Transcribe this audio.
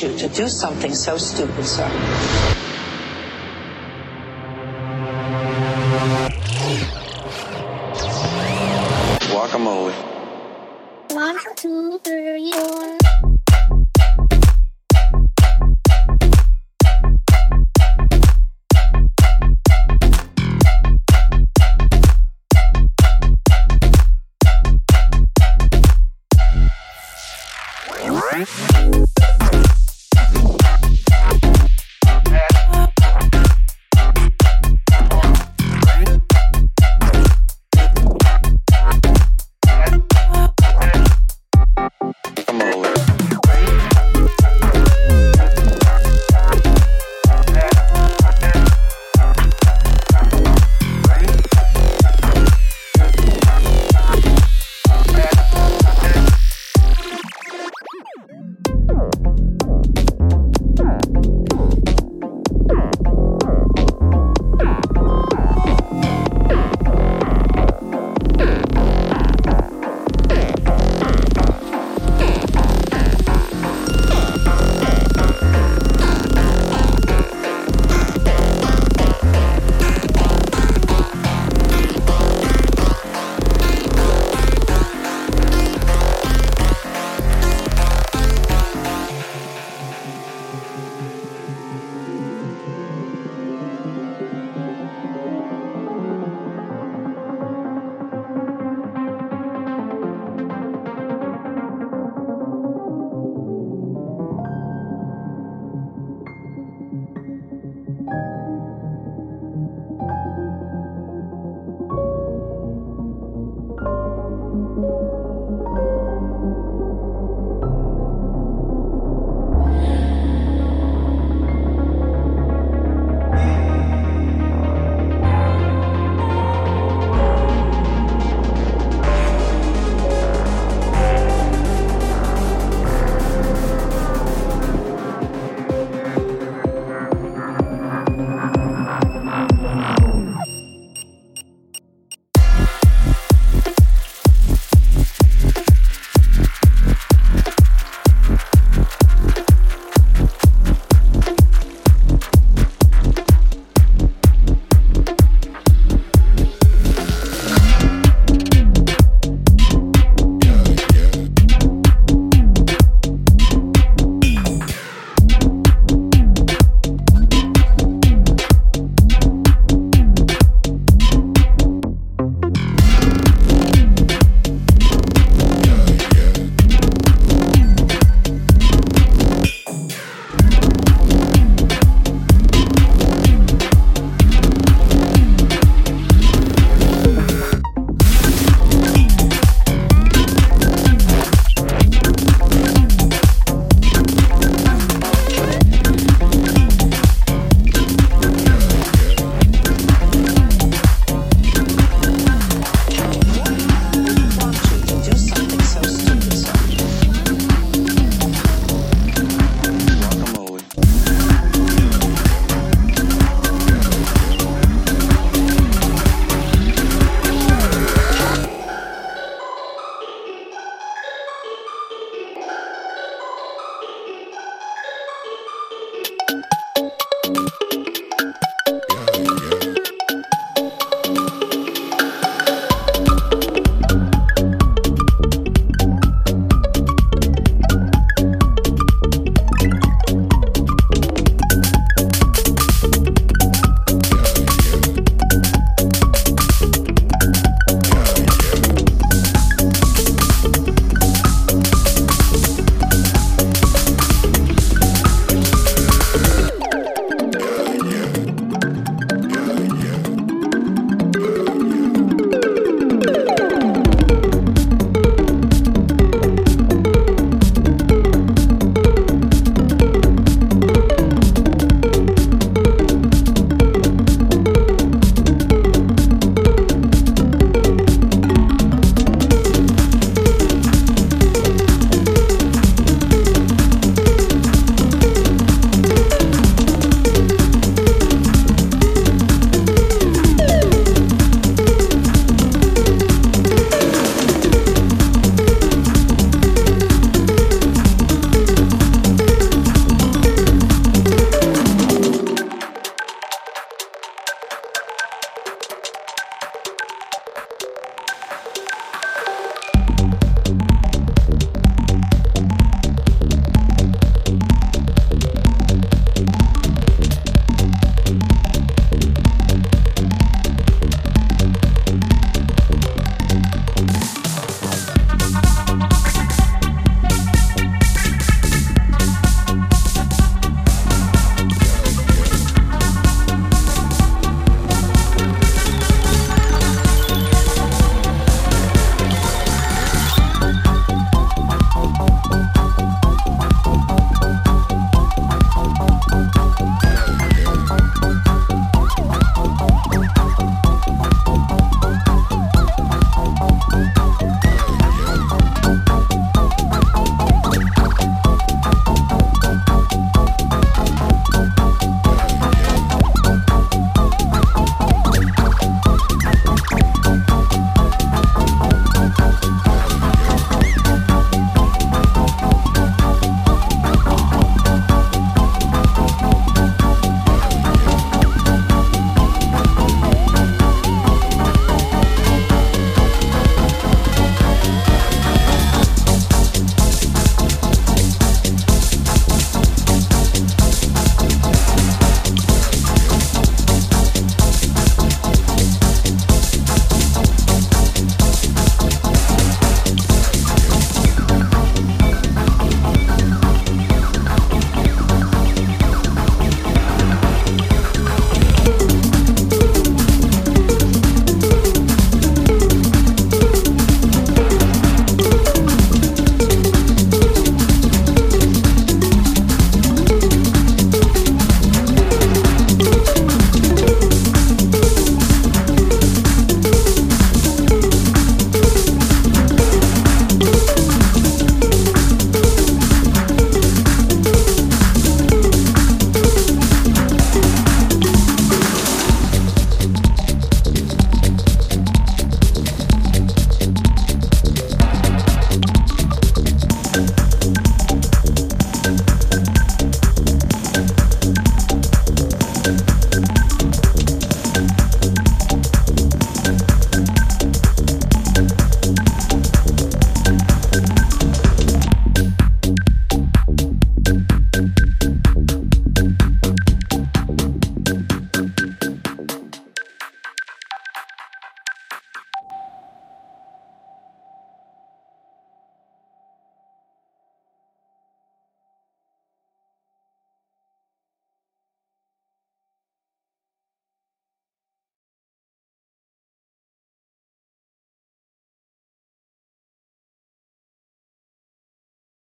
you to do something so stupid, sir?